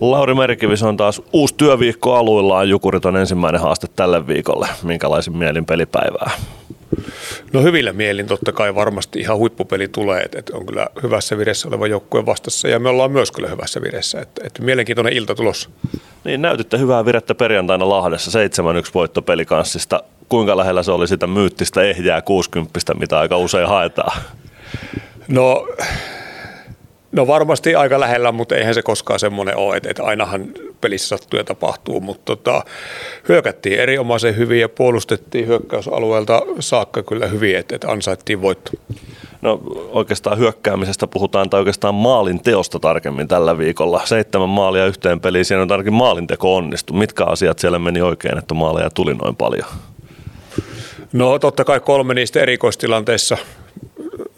Lauri Merkivis on taas uusi työviikko aluillaan. Jukurit on ensimmäinen haaste tälle viikolle. Minkälaisin mielin pelipäivää? No hyvillä mielin totta kai varmasti ihan huippupeli tulee, että, että on kyllä hyvässä viressä oleva joukkue vastassa ja me ollaan myös kyllä hyvässä viressä, että, että mielenkiintoinen ilta tulossa. Niin näytitte hyvää virettä perjantaina Lahdessa 7-1 voitto pelikanssista. Kuinka lähellä se oli sitä myyttistä ehjää 60, mitä aika usein haetaan? No No varmasti aika lähellä, mutta eihän se koskaan semmoinen ole, että, että ainahan pelissä sattuu ja tapahtuu, mutta tota, hyökättiin erinomaisen hyvin ja puolustettiin hyökkäysalueelta saakka kyllä hyvin, että, että ansaittiin voitto. No oikeastaan hyökkäämisestä puhutaan tai oikeastaan maalin teosta tarkemmin tällä viikolla. Seitsemän maalia yhteen peliin, siinä on ainakin maalinteko onnistu. Mitkä asiat siellä meni oikein, että maaleja tuli noin paljon? No totta kai kolme niistä erikoistilanteissa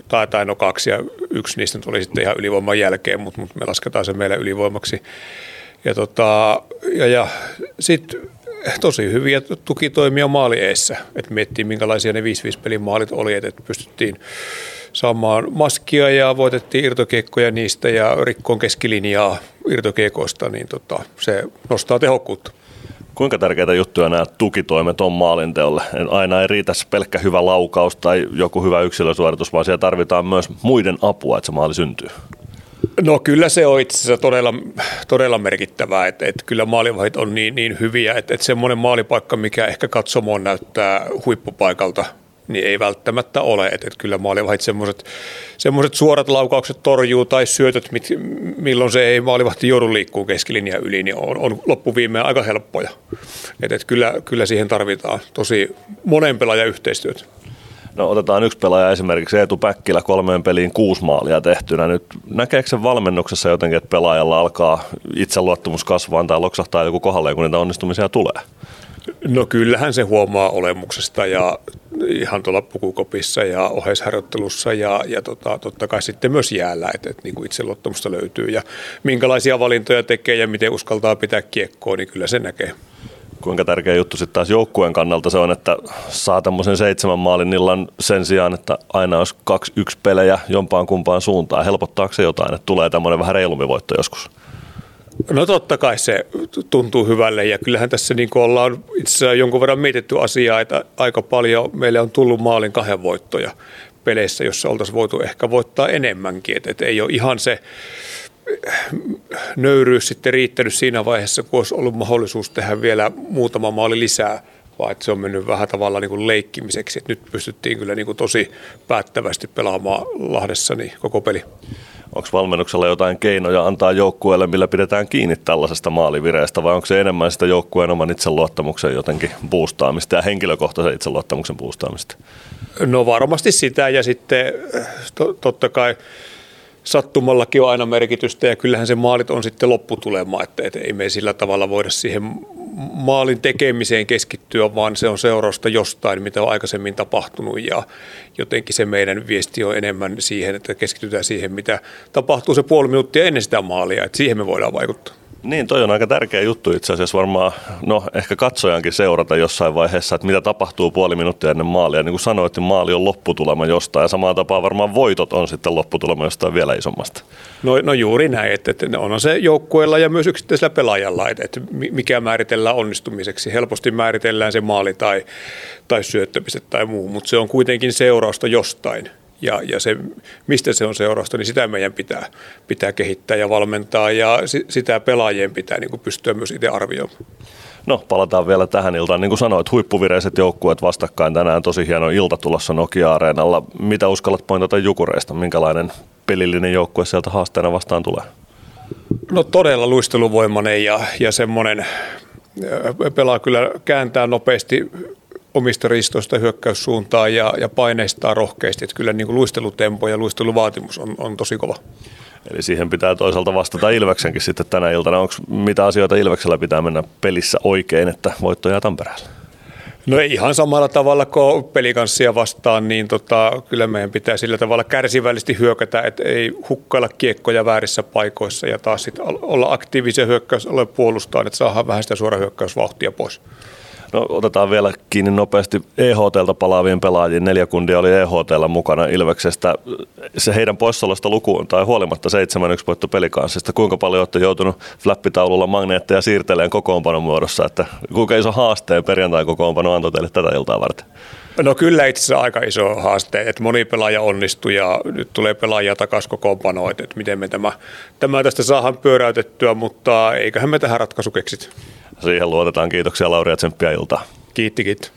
tai, tai no kaksi ja yksi niistä tuli sitten ihan ylivoiman jälkeen, mutta, mutta me lasketaan se meille ylivoimaksi. Ja, tota, ja, ja sitten tosi hyviä tukitoimia maali eessä, että miettii minkälaisia ne 5-5 pelin maalit oli, että pystyttiin saamaan maskia ja voitettiin irtokiekkoja niistä ja rikkoon keskilinjaa irtokiekoista, niin tota, se nostaa tehokkuutta. Kuinka tärkeitä juttuja nämä tukitoimet on maalinteolle? Aina ei riitä pelkkä hyvä laukaus tai joku hyvä yksilösuoritus, vaan siellä tarvitaan myös muiden apua, että se maali syntyy. No kyllä se on itse asiassa todella, todella merkittävää, että, että kyllä maalivahit on niin, niin hyviä, että, että semmoinen maalipaikka, mikä ehkä katsomoon näyttää huippupaikalta – niin ei välttämättä ole. Että, että kyllä maalivahit semmoiset, suorat laukaukset torjuu tai syötöt, mit, milloin se ei maalivahti joudu liikkuu keskilinja yli, niin on, on loppuviimeen aika helppoja. Että, että kyllä, kyllä siihen tarvitaan tosi monen pelaajan yhteistyötä. No otetaan yksi pelaaja esimerkiksi Eetu Päkkilä kolmeen peliin kuusi maalia tehtynä. Nyt näkeekö se valmennuksessa jotenkin, että pelaajalla alkaa itseluottamus kasvaa tai loksahtaa joku kohdalle, kun niitä onnistumisia tulee? No kyllähän se huomaa olemuksesta ja ihan tuolla pukukopissa ja oheisharjoittelussa ja, ja tota, totta kai sitten myös jäällä, että, että niin kuin itseluottamusta löytyy ja minkälaisia valintoja tekee ja miten uskaltaa pitää kiekkoa, niin kyllä se näkee. Kuinka tärkeä juttu sitten taas joukkueen kannalta se on, että saa tämmöisen seitsemän maalin illan sen sijaan, että aina olisi kaksi yksi pelejä jompaan kumpaan suuntaan. Helpottaako se jotain, että tulee tämmöinen vähän reilumpi voitto joskus? No totta kai se tuntuu hyvälle ja kyllähän tässä niin ollaan itse asiassa jonkun verran mietitty asiaa, että aika paljon meille on tullut maalin kahden voittoja peleissä, jossa oltaisiin voitu ehkä voittaa enemmänkin. Että, että ei ole ihan se nöyryys sitten riittänyt siinä vaiheessa, kun olisi ollut mahdollisuus tehdä vielä muutama maali lisää, vaan että se on mennyt vähän tavalla niin kuin leikkimiseksi. Että nyt pystyttiin kyllä niin kuin tosi päättävästi pelaamaan Lahdessa niin koko peli. Onko valmennuksella jotain keinoja antaa joukkueelle, millä pidetään kiinni tällaisesta maalivireestä, vai onko se enemmän sitä joukkueen oman itseluottamuksen jotenkin boostaamista ja henkilökohtaisen itseluottamuksen boostaamista? No varmasti sitä, ja sitten to, totta kai sattumallakin on aina merkitystä, ja kyllähän se maalit on sitten lopputulema, että, että ei me sillä tavalla voida siihen maalin tekemiseen keskittyä, vaan se on seurausta jostain, mitä on aikaisemmin tapahtunut ja jotenkin se meidän viesti on enemmän siihen, että keskitytään siihen, mitä tapahtuu se puoli minuuttia ennen sitä maalia, että siihen me voidaan vaikuttaa. Niin, toi on aika tärkeä juttu itse asiassa varmaan, no ehkä katsojankin seurata jossain vaiheessa, että mitä tapahtuu puoli minuuttia ennen maalia. Niin kuin sanoit, että maali on lopputulema jostain ja samaan tapaan varmaan voitot on sitten lopputulema jostain vielä isommasta. No, no juuri näin, että, että on se joukkueella ja myös yksittäisellä pelaajalla, että, että mikä määritellään onnistumiseksi. Helposti määritellään se maali tai, tai syöttämiset tai muu, mutta se on kuitenkin seurausta jostain ja, ja se, mistä se on seurausta, niin sitä meidän pitää, pitää kehittää ja valmentaa ja sitä pelaajien pitää niin kuin pystyä myös itse arvioimaan. No, palataan vielä tähän iltaan. Niin kuin sanoit, huippuvireiset joukkueet vastakkain tänään. Tosi hieno ilta tulossa Nokia-areenalla. Mitä uskallat pointata Jukureista? Minkälainen pelillinen joukkue sieltä haasteena vastaan tulee? No todella luisteluvoimainen ja, ja semmoinen pelaa kyllä kääntää nopeasti omista ristoista hyökkäyssuuntaan ja, ja paineistaa rohkeasti. Että kyllä niin kuin luistelutempo ja luisteluvaatimus on, on tosi kova. Eli siihen pitää toisaalta vastata Ilveksenkin sitten tänä iltana. Onko mitä asioita Ilveksellä pitää mennä pelissä oikein, että voitto jää Tampereelle? No ei ihan samalla tavalla kuin pelikanssia vastaan, niin tota, kyllä meidän pitää sillä tavalla kärsivällisesti hyökätä, että ei hukkailla kiekkoja väärissä paikoissa ja taas sit olla aktiivisia hyökkäys, puolustaa, että saadaan vähän sitä suora hyökkäysvauhtia pois. No otetaan vielä kiinni nopeasti EHTlta palaavien pelaajien. Neljä kundia oli EHTllä mukana Ilveksestä. Se heidän poissaolosta lukuun tai huolimatta 7-1 voitto pelikanssista. Kuinka paljon olette joutunut flappitaululla magneetteja siirteleen kokoonpanon muodossa? Että kuinka iso haasteen perjantai kokoonpano antoi teille tätä iltaa varten? No kyllä itse asiassa aika iso haaste, että moni pelaaja onnistui ja nyt tulee pelaajia takaisin kokoonpanoon, että miten me tämä, tämä tästä saadaan pyöräytettyä, mutta eiköhän me tähän ratkaisu keksit. Siihen luotetaan. Kiitoksia Lauri ja tsemppiä iltaa. Kiitti, kiitti.